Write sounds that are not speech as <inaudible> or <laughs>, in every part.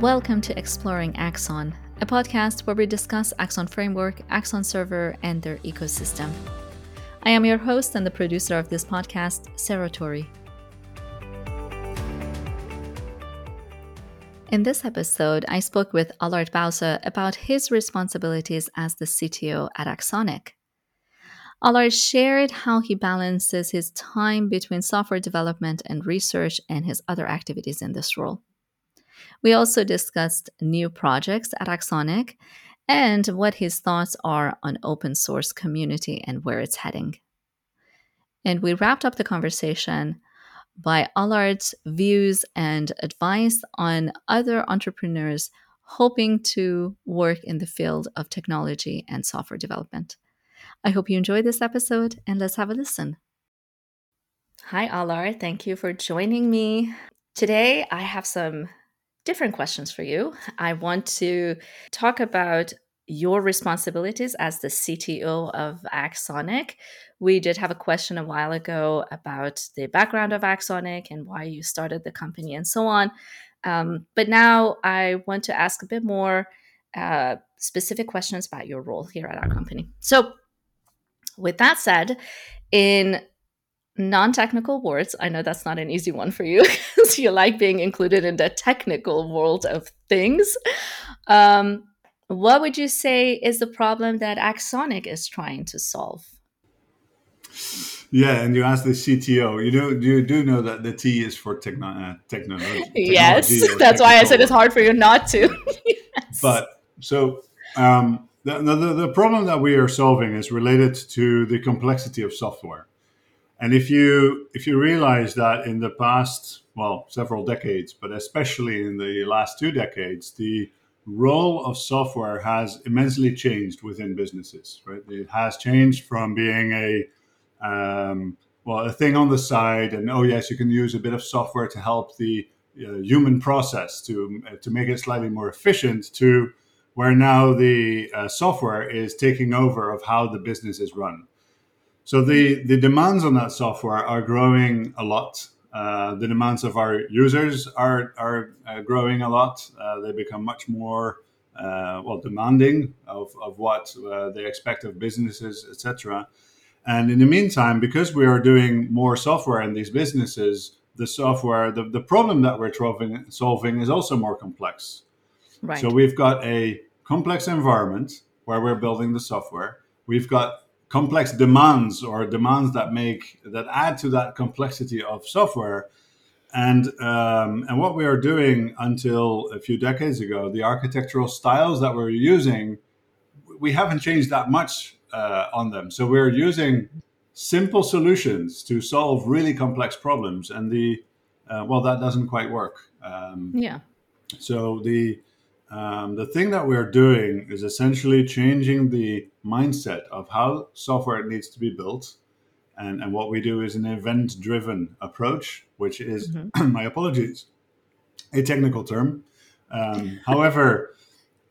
Welcome to Exploring Axon, a podcast where we discuss Axon Framework, Axon Server, and their ecosystem. I am your host and the producer of this podcast, Sara. In this episode, I spoke with Allard Buijze about his responsibilities as the CTO at AxonIQ. Allard shared how he balances his time between software development and research and his other activities in this role. We also discussed new projects at AxonIQ and what his thoughts are on open source community and where it's heading. And we wrapped up the conversation by Allard's views and advice on other entrepreneurs hoping to work in the field of technology and software development. I hope you enjoyed this episode and let's have a listen. Hi, Allard. Thank you for joining me. Today, I have some different questions for you. I want to talk about your responsibilities as the CTO of AxonIQ. We did have a question a while ago about the background of AxonIQ and why you started the company and so on. Um, but now I want to ask a bit more uh, specific questions about your role here at our company. So, with that said, in non technical words, I know that's not an easy one for you <laughs> because you like being included in the technical world of things. Um, what would you say is the problem that AxonIQ is trying to solve? Yeah, and you asked the CTO. You do you do know that the T is for techno- uh, technology. <laughs> Yes, that's why I said it's hard for you not to. yes. <laughs> But so um, the, the the problem that we are solving is related to the complexity of software. And if you if you realize that in the past, well, several decades, but especially in the last two decades, the role of software has immensely changed within businesses. Right, it has changed from being a um, well a thing on the side, and oh yes, you can use a bit of software to help the uh, human process to uh, to make it slightly more efficient. To where now the uh, software is taking over of how the business is run. So the, the demands on that software are growing a lot. Uh, the demands of our users are, are uh, growing a lot. Uh, they become much more uh, well demanding of, of what uh, they expect of businesses, etc. And in the meantime, because we are doing more software in these businesses, the software, the, the problem that we're solving, solving is also more complex. Right. So we've got a complex environment where we're building the software. We've got complex demands or demands that make that add to that complexity of software. And um, and what we are doing until a few decades ago the architectural styles that we're using we haven't changed that much uh, on them. So we're using simple solutions to solve really complex problems. And the uh, well that doesn't quite work. Um, yeah. so the um, the thing that we're doing is essentially changing the mindset of how software needs to be built. And, and what we do is an event driven approach, which is, mm-hmm. <clears throat> my apologies, a technical term. Um, <laughs> however,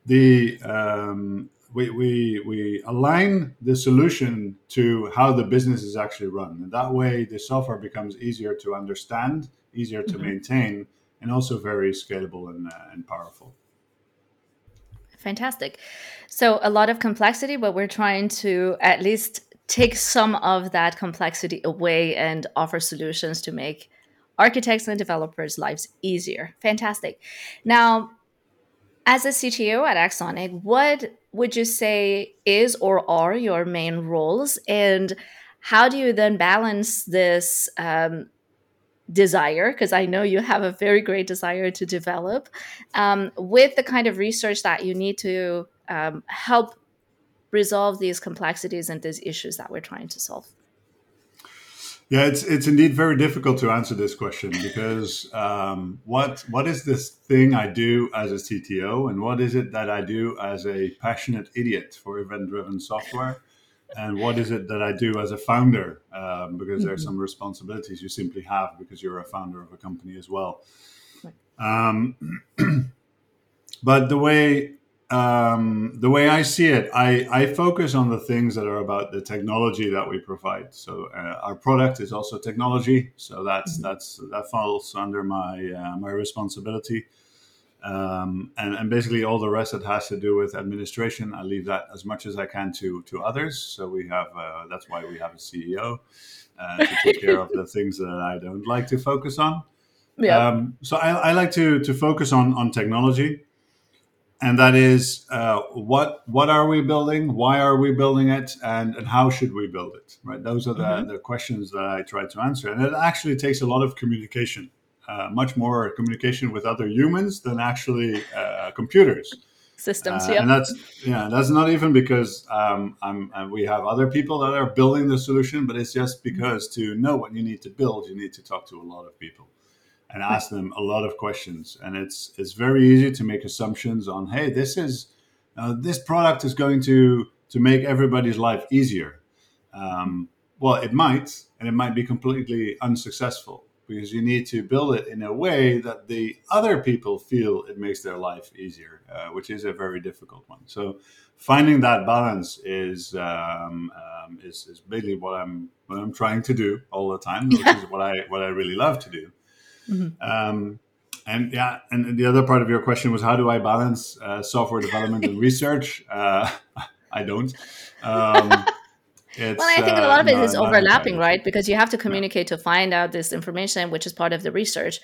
the um, we, we, we align the solution to how the business is actually run. And that way, the software becomes easier to understand, easier to mm-hmm. maintain, and also very scalable and, uh, and powerful. Fantastic. So, a lot of complexity, but we're trying to at least take some of that complexity away and offer solutions to make architects and developers' lives easier. Fantastic. Now, as a CTO at AxonIQ, what would you say is or are your main roles? And how do you then balance this um, desire because i know you have a very great desire to develop um, with the kind of research that you need to um, help resolve these complexities and these issues that we're trying to solve. Yeah it's it's indeed very difficult to answer this question because um, what what is this thing i do as a cto and what is it that i do as a passionate idiot for event driven software and what is it that I do as a founder? Um, because mm-hmm. there are some responsibilities you simply have because you're a founder of a company as well. Um, <clears throat> but the way um, the way I see it, I, I focus on the things that are about the technology that we provide. So uh, our product is also technology, so that's mm-hmm. that's that falls under my uh, my responsibility. Um, and, and basically all the rest that has to do with administration, I leave that as much as I can to to others. So we have uh, that's why we have a CEO uh, to take <laughs> care of the things that I don't like to focus on. Yeah. Um, so I, I like to to focus on on technology, and that is uh, what what are we building, why are we building it, and and how should we build it. Right. Those are the Mhm. the questions that I try to answer, and it actually takes a lot of communication. Uh, much more communication with other humans than actually uh, computers. Systems. Uh, yeah. And that's yeah, that's not even because um, I'm, uh, we have other people that are building the solution, but it's just because to know what you need to build, you need to talk to a lot of people and ask them a lot of questions. And it's it's very easy to make assumptions on, hey, this is uh, this product is going to to make everybody's life easier. Um, well, it might, and it might be completely unsuccessful because you need to build it in a way that the other people feel it makes their life easier, uh, which is a very difficult one. So finding that balance is um, um, is, is basically what I'm what I'm trying to do all the time, which is what I what I really love to do. Mhm. Um, and yeah, and the other part of your question was how do I balance uh, software development and research? Uh, <laughs> I don't. It's, Well, I think a uh, lot of it no, is overlapping, right? Because you have to communicate to find out this information, which is part of the research,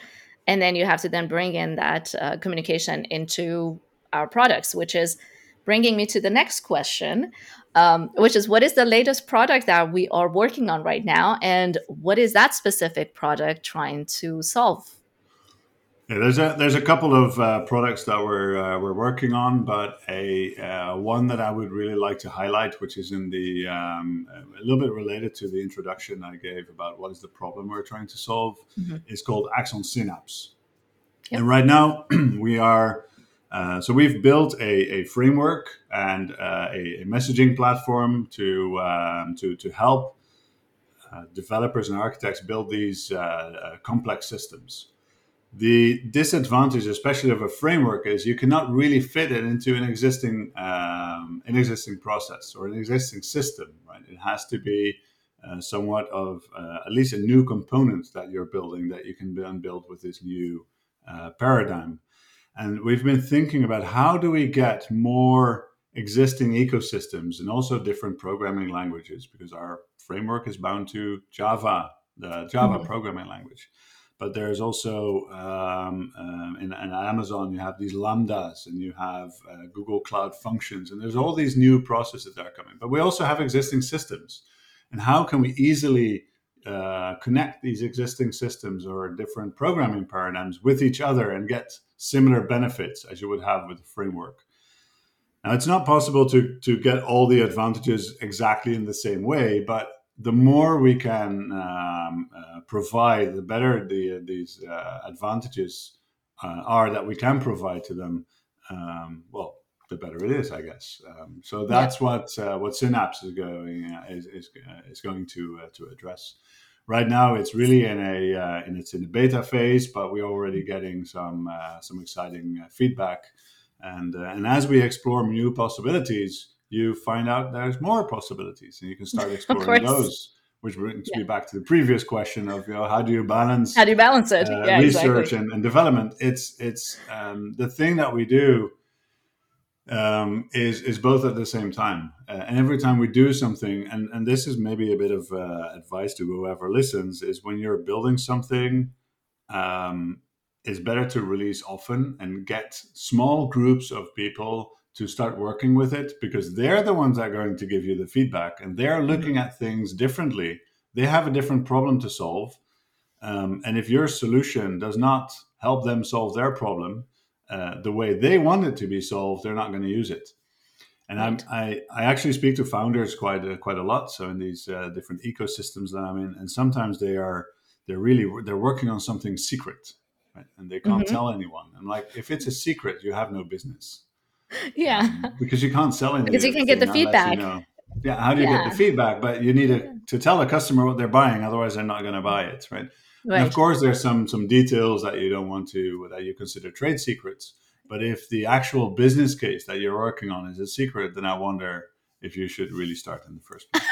and then you have to then bring in that uh, communication into our products, which is bringing me to the next question, um, which is what is the latest product that we are working on right now, and what is that specific product trying to solve? Yeah, there's a there's a couple of uh, products that we're uh, we're working on, but a uh, one that I would really like to highlight, which is in the um, a little bit related to the introduction I gave about what is the problem we're trying to solve, Mhm. is called Axon Synapse. Yep. And right now <clears throat> we are uh, so we've built a, a framework and uh, a, a messaging platform to um, to to help uh, developers and architects build these complex systems. The disadvantage, especially of a framework, is you cannot really fit it into an existing um, an existing process or an existing system. Right? It has to be uh, somewhat of uh, at least a new component that you're building that you can then build with this new uh, paradigm. And we've been thinking about how do we get more existing ecosystems and also different programming languages because our framework is bound to Java, the Java Mhm. programming language. But there's also um, um, in, in Amazon, you have these lambdas and you have uh, Google Cloud Functions, and there's all these new processes that are coming. But we also have existing systems. And how can we easily uh, connect these existing systems or different programming paradigms with each other and get similar benefits as you would have with a framework? Now, it's not possible to, to get all the advantages exactly in the same way, but the more we can um, uh, provide, the better the, these uh, advantages uh, are that we can provide to them. Um, well, the better it is, I guess. Um, so that's what uh, what Synapse is going uh, is is, uh, is going to uh, to address. Right now, it's really in a uh, in it's in the beta phase, but we're already getting some uh, some exciting uh, feedback. And uh, and as we explore new possibilities, you find out there's more possibilities, and you can start <laughs> exploring those. Which brings Yeah. me back to the previous question of you know how do you balance How do you balance it? uh, yeah, research exactly. and, and development. It's it's um, the thing that we do um, is is both at the same time. Uh, and every time we do something, and and this is maybe a bit of uh, advice to whoever listens, is when you're building something, um, it's better to release often and get small groups of people to start working with it because they're the ones that are going to give you the feedback and they're looking at things differently. They have a different problem to solve. Um, and if your solution does not help them solve their problem uh, the way they want it to be solved, they're not going to use it. And I'm, I, I actually speak to founders quite a, quite a lot. So in these uh, different ecosystems that I'm in, and sometimes they are they're really they're working on something secret, right? and they can't Mhm. tell anyone. And like if it's a secret, you have no business Yeah. Um, because you can't sell anything Because you can't get the unless you feedback. know- Yeah, how do you Yeah. get the feedback? But you need to, to tell a customer what they're buying, otherwise they're not going to buy it, right? And Right. of course, there's some some details that you don't want to that you consider trade secrets. But if the actual business case that you're working on is a secret, then I wonder if you should really start in the first place.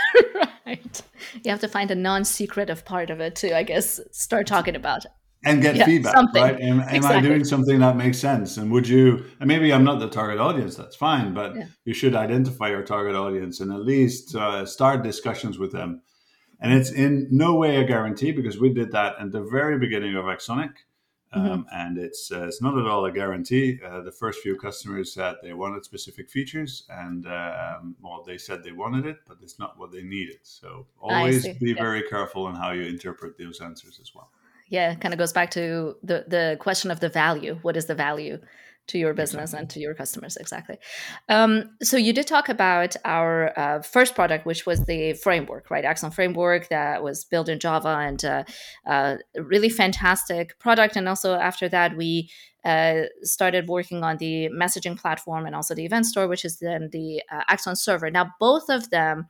<laughs> right. You have to find a non-secretive part of it to, I guess, start talking about. And get Yeah, feedback, something. right? Am, am I doing something that makes sense? And would you? And maybe I'm not the target audience. That's fine, but Yeah. you should identify your target audience and at least uh, start discussions with them. And it's in no way a guarantee because we did that at the very beginning of AxonIQ Um, Mhm. And it's uh, it's not at all a guarantee. Uh, the first few customers said they wanted specific features, and um, well, they said they wanted it, but it's not what they needed. So always be Yeah. very careful in how you interpret those answers as well. Yeah, kind of goes back to the the question of the value. What is the value to your business and to your customers? Exactly. Um, so you did talk about our uh, first product, which was the framework, right? Axon framework that was built in Java and uh, uh, really fantastic product. And also after that, we uh, started working on the messaging platform and also the event store, which is then the uh, Axon server. Now, both of them.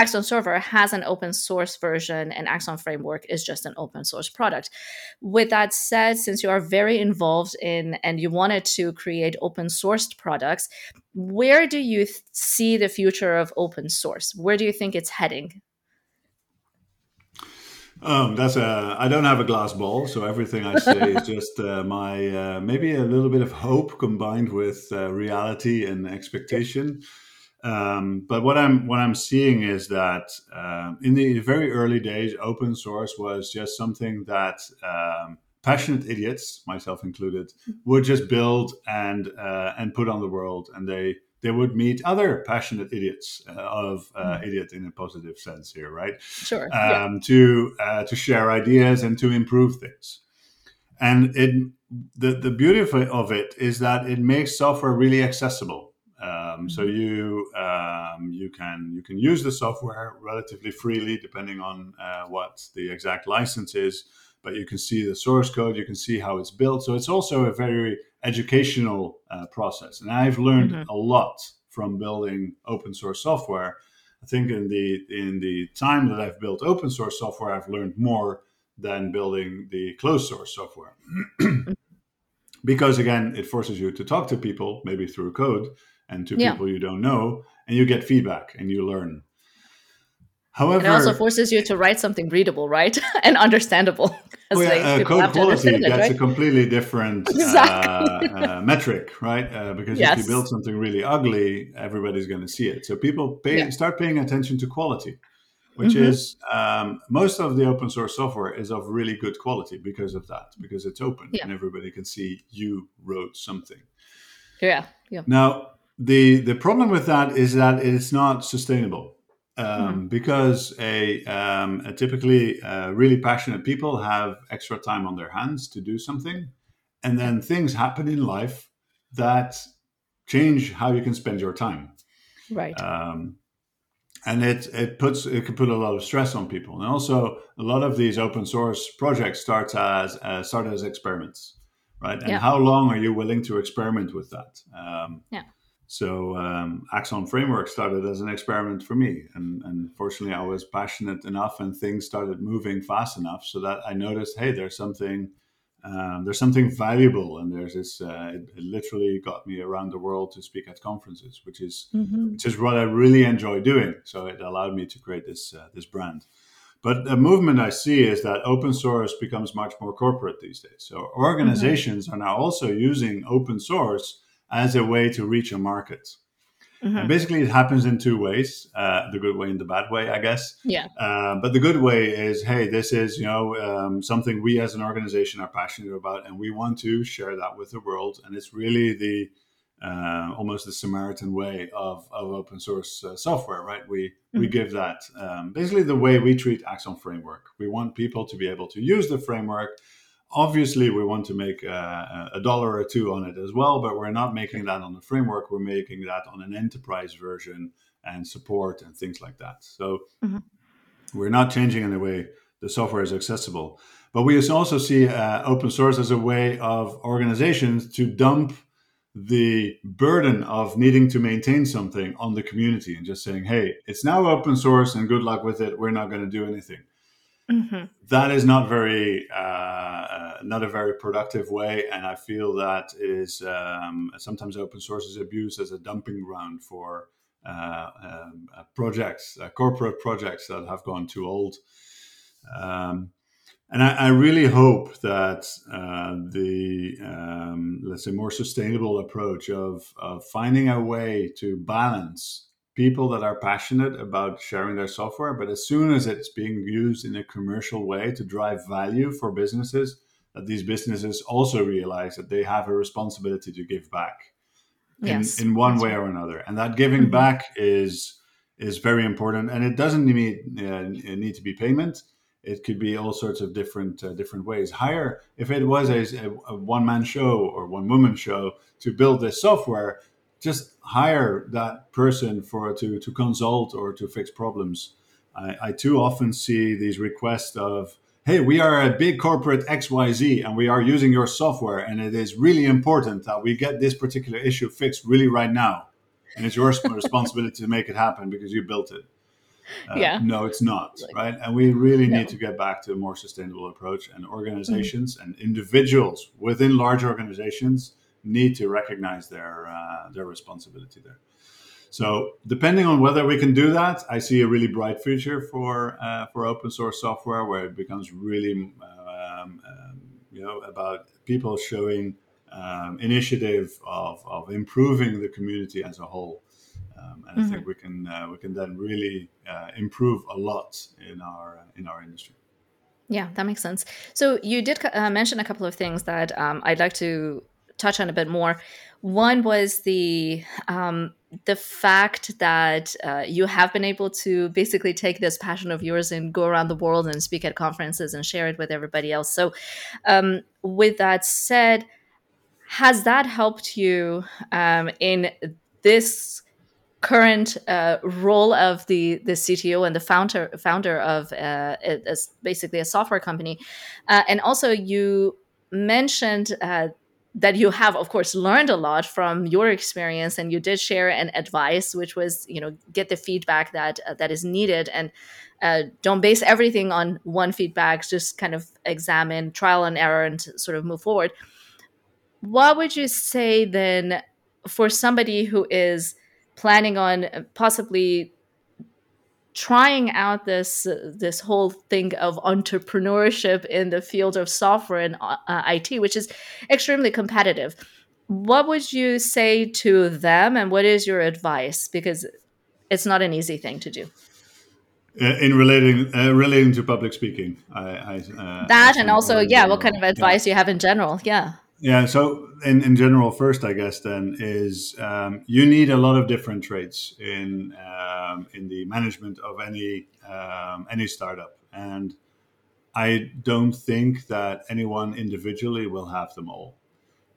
Axon Server has an open source version, and Axon Framework is just an open source product. With that said, since you are very involved in and you wanted to create open sourced products, where do you th- see the future of open source? Where do you think it's heading? Um, that's a. I don't have a glass ball, so everything I say is <laughs> just uh, my uh, maybe a little bit of hope combined with uh, reality and expectation. Um, but what I'm what I'm seeing is that um, in the very early days, open source was just something that um, passionate idiots, myself included, <laughs> would just build and uh, and put on the world, and they they would meet other passionate idiots uh, of uh, idiot in a positive sense here, right? Sure. yeah. um, to uh, to share ideas and to improve things. And it the the beauty of it is that it makes software really accessible. Um, so you um, you can you can use the software relatively freely, depending on uh, what the exact license is. But you can see the source code, you can see how it's built. So it's also a very educational uh, process. And I've learned Mhm. a lot from building open source software. I think in the in the time that I've built open source software, I've learned more than building the closed source software. <clears throat> because again, it forces you to talk to people, maybe through code, and to Yeah. people you don't know, and you get feedback and you learn. However, It also forces you to write something readable, right? <laughs> and understandable. Oh, yeah, they- uh, code quality it, that's a completely different Exactly. uh, uh, metric, right? Uh, because if you build something really ugly, everybody's going to see it. So people pay, Yeah. start paying attention to quality, which Mhm. is um, most of the open source software is of really good quality because of that, because it's open Yeah. and everybody can see you wrote something. Yeah. Yeah. Now, the the problem with that is that it's not sustainable um, because a, um, a typically uh, really passionate people have extra time on their hands to do something, and then things happen in life that change how you can spend your time. Right. Um, and it it puts it can put a lot of stress on people, and also a lot of these open source projects starts as uh, start as experiments, right? And Yeah. how long are you willing to experiment with that? Um, Yeah. So um, Axon Framework started as an experiment for me, and, and fortunately, I was passionate enough, and things started moving fast enough, so that I noticed, hey, there's something, um, there's something valuable, and there's this. Uh, it, it literally got me around the world to speak at conferences, which is Mhm. which is what I really enjoy doing. So it allowed me to create this uh, this brand. But the movement I see is that open source becomes much more corporate these days. So organizations are now also using open source as a way to reach a market. Mhm. And basically, it happens in two ways: uh, the good way and the bad way, I guess. Yeah. Uh, but the good way is, hey, this is you know um, something we as an organization are passionate about, and we want to share that with the world. And it's really the uh, almost the Samaritan way of, of open source uh, software, right? We we Mhm. give that um, basically the way we treat Axon Framework. We want people to be able to use the framework. Obviously, we want to make uh, a dollar or two on it as well, but we're not making that on the framework. We're making that on an enterprise version and support and things like that. So Mhm. we're not changing in the way the software is accessible. But we also see uh, open source as a way of organizations to dump the burden of needing to maintain something on the community and just saying, hey, it's now open source and good luck with it. We're not going to do anything. Mhm. That is not very, uh, uh, not a very productive way. And I feel that is um, sometimes open source is abused as a dumping ground for uh, um, uh, projects, uh, corporate projects that have gone too old. Um, and I, I, really hope that uh, the um, let's say more sustainable approach of, of finding a way to balance people that are passionate about sharing their software, but as soon as it's being used in a commercial way to drive value for businesses, that these businesses also realize that they have a responsibility to give back in, yes, in one way right. or another, and that giving mm-hmm. back is is very important. And it doesn't need uh, need to be payment. It could be all sorts of different uh, different ways. Hire if it was a, a one man show or one woman show to build this software, just hire that person for to to consult or to fix problems. I, I too often see these requests of hey, we are a big corporate XYZ and we are using your software, and it is really important that we get this particular issue fixed really right now. And it's your <laughs> responsibility to make it happen because you built it. Uh, yeah. No, it's not, right? And we really no. need to get back to a more sustainable approach. And organizations mm-hmm. and individuals within large organizations need to recognize their uh, their responsibility there. So depending on whether we can do that, I see a really bright future for uh, for open source software where it becomes really um, um, you know about people showing um, initiative of, of improving the community as a whole. Um, and mm-hmm. I think we can uh, we can then really uh, improve a lot in our in our industry. Yeah, that makes sense. So you did uh, mention a couple of things that um, I'd like to touch on a bit more. One was the um, the fact that uh, you have been able to basically take this passion of yours and go around the world and speak at conferences and share it with everybody else. So, um, with that said, has that helped you um, in this current uh, role of the the CTO and the founder founder of uh, basically a software company, uh, and also you mentioned uh, that you have of course learned a lot from your experience and you did share an advice which was you know get the feedback that uh, that is needed and uh, don't base everything on one feedback just kind of examine trial and error and sort of move forward. What would you say then for somebody who is planning on possibly trying out this uh, this whole thing of entrepreneurship in the field of software and uh, IT, which is extremely competitive. What would you say to them, and what is your advice? Because it's not an easy thing to do. Uh, in relating uh, relating to public speaking, I, I uh, that and also yeah, what kind of advice yeah. you have in general? Yeah. Yeah. So in, in general, first, I guess then is um, you need a lot of different traits in um, in the management of any um, any startup, and I don't think that anyone individually will have them all.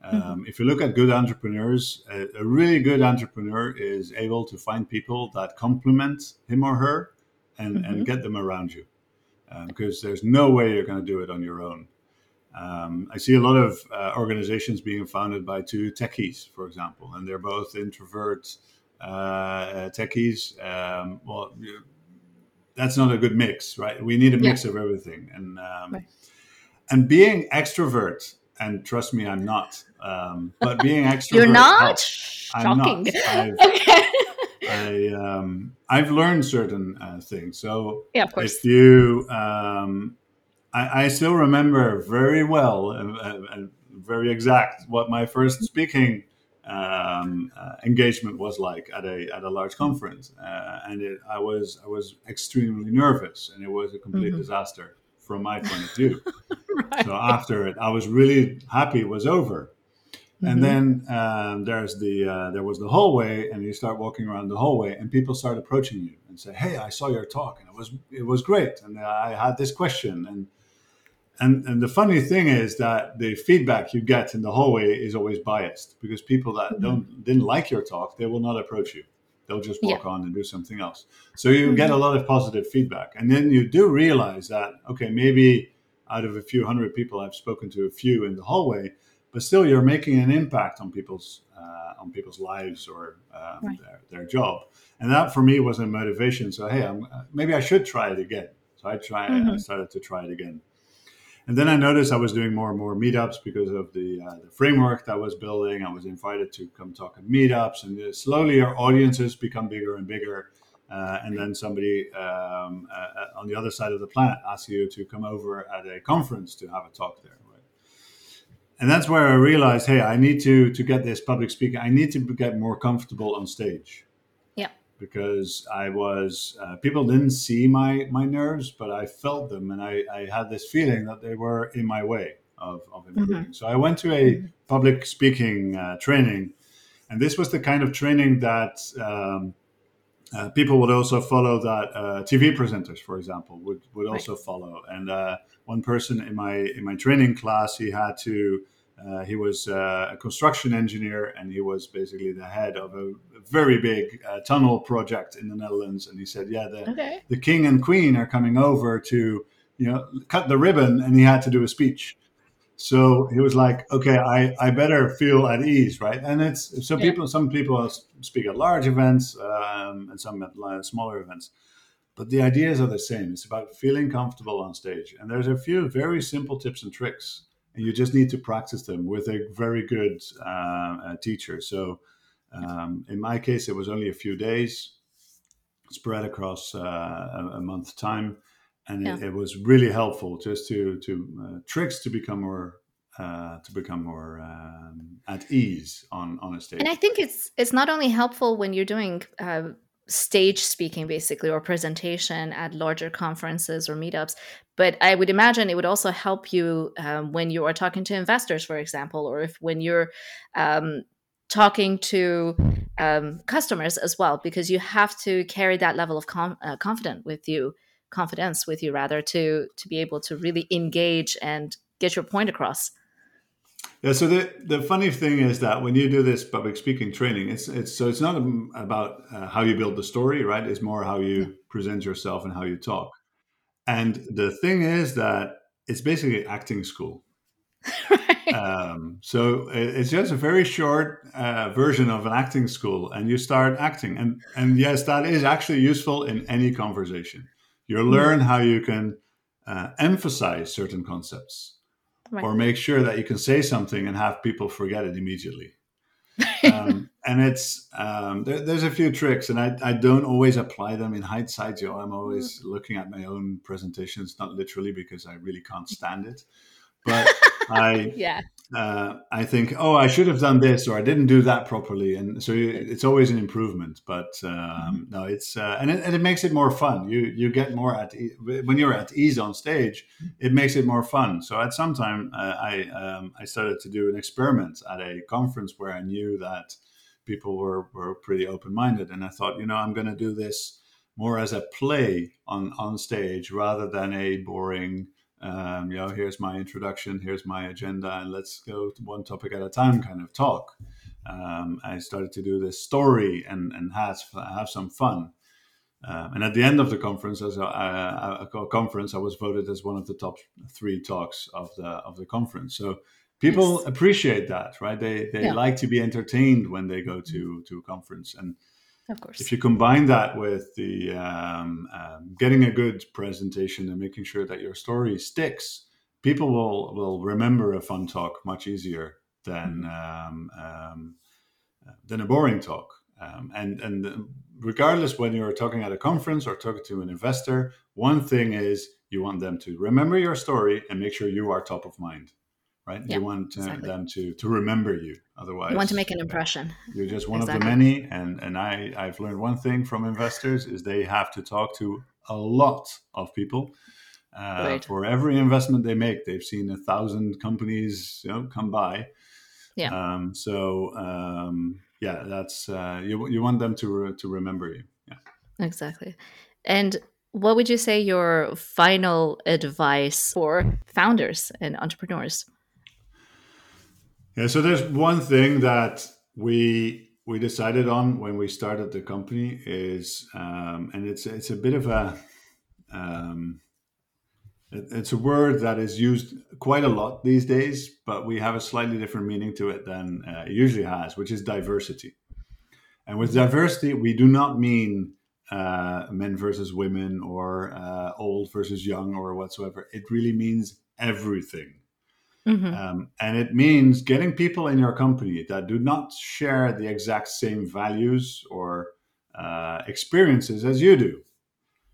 Mm-hmm. If you look at good entrepreneurs, a, a, really good entrepreneur is able to find people that complement him or her and, mm-hmm. and get them around you, because um, there's no way you're going to do it on your own. Um, I see a lot of uh, organizations being founded by two techies, for example, and they're both introvert uh, techies. Um, well, that's not a good mix, right? We need a mix yeah. of everything, and um, right. and being extrovert. And trust me, I'm not. Um, but being <laughs> extrovert, you're not. Helps. Shocking. I'm not. <laughs> okay. I um, I've learned certain uh, things. So yeah, of course. If you um, I, I still remember very well and, and, very exact what my first speaking um, uh, engagement was like at a at a large conference, uh, and it, I was I was extremely nervous, and it was a complete mm-hmm. disaster from my point of view. <laughs> right. So after it, I was really happy it was over. Mm-hmm. And then um, there's the uh, there was the hallway, and you start walking around the hallway, and people start approaching you and say, "Hey, I saw your talk, and it was it was great, and I had this question, and and and the funny thing is that the feedback you get in the hallway is always biased because people that mm-hmm. don't didn't like your talk they will not approach you they'll just walk yeah. on and do something else so you mm-hmm. get a lot of positive feedback and then you do realize that okay maybe out of a few hundred people i've spoken to a few in the hallway but still you're making an impact on people's uh, on people's lives or um, right. their, their job and that for me was a motivation so hey I'm, maybe i should try it again so i try mm-hmm. i started to try it again and then I noticed I was doing more and more meetups because of the, uh, the framework that I was building. I was invited to come talk at meetups, and uh, slowly our audiences become bigger and bigger. uh, and then somebody um, uh, on the other side of the planet asks you to come over at a conference to have a talk there. Right? And that's where I realized, hey, I need to to get this public speaking. I need to get more comfortable on stage. Because I was, uh, people didn't see my my nerves, but I felt them, and I, I had this feeling that they were in my way of, of improving. Mm-hmm. So I went to a mm-hmm. public speaking uh, training, and this was the kind of training that. Um, uh, people would also follow that uh, TV presenters, for example, would, would also right. follow. And uh, one person in my in my training class, he had to. Uh, he was uh, a construction engineer, and he was basically the head of a, very big uh, tunnel project in the Netherlands. And he said, "Yeah, the okay. the king and queen are coming over to you know cut the ribbon," and he had to do a speech. So he was like, okay, I, I better feel at ease, right? And it's so yeah. people, some people speak at large events um, and some at smaller events, but the ideas are the same. It's about feeling comfortable on stage. And there's a few very simple tips and tricks, you just need to practice them with a very good uh, teacher. So um, in my case, it was only a few days spread across uh, a, a month time and yeah. it, it, was really helpful just to to uh, tricks to become more uh, to become more um, at ease on on a stage. And I think it's it's not only helpful when you're doing uh, stage speaking, basically, or presentation at larger conferences or meetups, but I would imagine it would also help you um, when you are talking to investors, for example, or if when you're um, talking to um, customers as well, because you have to carry that level of com- uh, confidence with you confidence with you rather to to be able to really engage and get your point across. Yeah so the the funny thing is that when you do this public speaking training it's it's so it's not about uh, how you build the story right? It's more how you present yourself and how you talk and the thing is that it's basically acting school <laughs> right. um, so it's just a very short uh, version of an acting school and you start acting and and yes that is actually useful in any conversation you hmm. learn how you can uh, emphasize certain concepts right. or make sure that you can say something and have people forget it immediately. <laughs> um, and it's um, there, there's a few tricks, and I, I don't always apply them in hindsight. Joe, I'm always hmm. looking at my own presentations, not literally because I really can't <laughs> stand it, but I yeah uh, I think, oh, I should have done this, or I didn't do that properly, and so it's always an improvement. But um, mm-hmm. no, it's uh, and, it, and it makes it more fun. You you get more at e- when you're at ease on stage. It makes it more fun. So at some time, uh, I um, I started to do an experiment at a conference where I knew that people were were pretty open minded, and I thought, you know, I'm going to do this more as a play on on stage rather than a boring um, you know, here's my introduction, here's my agenda, and let's go to one topic at a time kind of talk. Um, I started to do this story and, and have, have some fun. Um, and at the end of the conference, as a, a, a, conference, I was voted as one of the top three talks of the of the conference. So people yes. appreciate that, right? They they yeah. like to be entertained when they go to to a conference, and of course. If you combine that with the um, um, getting a good presentation and making sure that your story sticks, people will will remember a fun talk much easier than mm-hmm. um, um, than a boring talk. Um, and and regardless when you're talking at a conference or talking to an investor, one thing is you want them to remember your story and make sure you are top of mind right? Yeah, you want uh, exactly. them to to remember you. Otherwise, you want to make an impression. You're just one exactly. of the many. And and I I've learned one thing from investors is they have to talk to a lot of people. Uh, right. For every investment they make, they've seen a thousand companies you know, come by. Yeah. Um, so um, yeah, that's uh, you. You want them to re- to remember you. Yeah. Exactly. And what would you say your final advice for founders and entrepreneurs? Yeah, so there's one thing that we we decided on when we started the company is, um, and it's it's a bit of a um, it, it's a word that is used quite a lot these days, but we have a slightly different meaning to it than uh, it usually has, which is diversity. And with diversity, we do not mean uh, men versus women or uh, old versus young or whatsoever. It really means everything. Mm-hmm. Um, and it means getting people in your company that do not share the exact same values or uh, experiences as you do.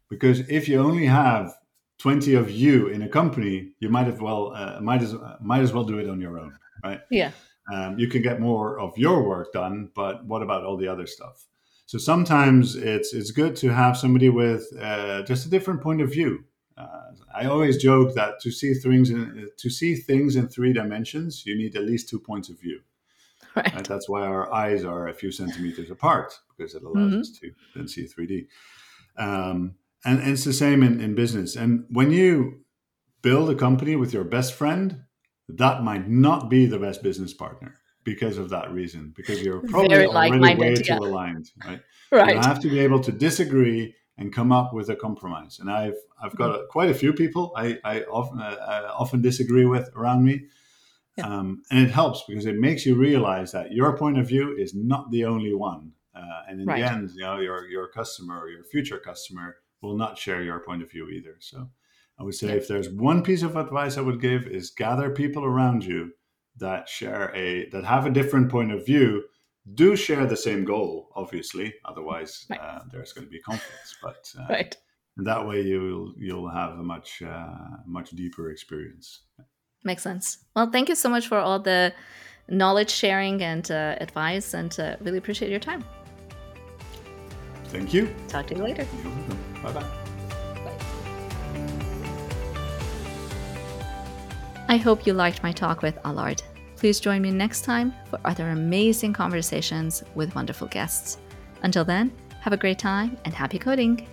Because if you only have 20 of you in a company, you might as well uh, might as might as well do it on your own, right? Yeah. Um, you can get more of your work done, but what about all the other stuff? So sometimes it's it's good to have somebody with uh, just a different point of view. I always joke that to see things in, to see things in three dimensions, you need at least two points of view. <laughs> Right. right. That's why our eyes are a few centimeters apart because it allows mm-hmm. us to then see 3D. Um, and, and, it's the same in, in business. And when you build a company with your best friend, that might not be the best business partner because of that reason, because you're <laughs> probably Very already way too aligned, right? Right. You have to be able to disagree and come up with a compromise. And I've I've got a, quite a few people I, I often uh, I often disagree with around me, yeah. um, and it helps because it makes you realize that your point of view is not the only one. Uh, and in right. the end, you know, your your customer or your future customer will not share your point of view either. So I would say yeah. if there's one piece of advice I would give is gather people around you that share a that have a different point of view do share the same goal obviously otherwise right. uh, there's going to be conflicts but uh, <laughs> right. that way you'll you'll have a much uh, much deeper experience. Makes sense. Well thank you so much for all the knowledge sharing and uh, advice and uh, really appreciate your time. Thank you. Talk to you later. Bye bye. I hope you liked my talk with Allard. Please join me next time for other amazing conversations with wonderful guests. Until then, have a great time and happy coding!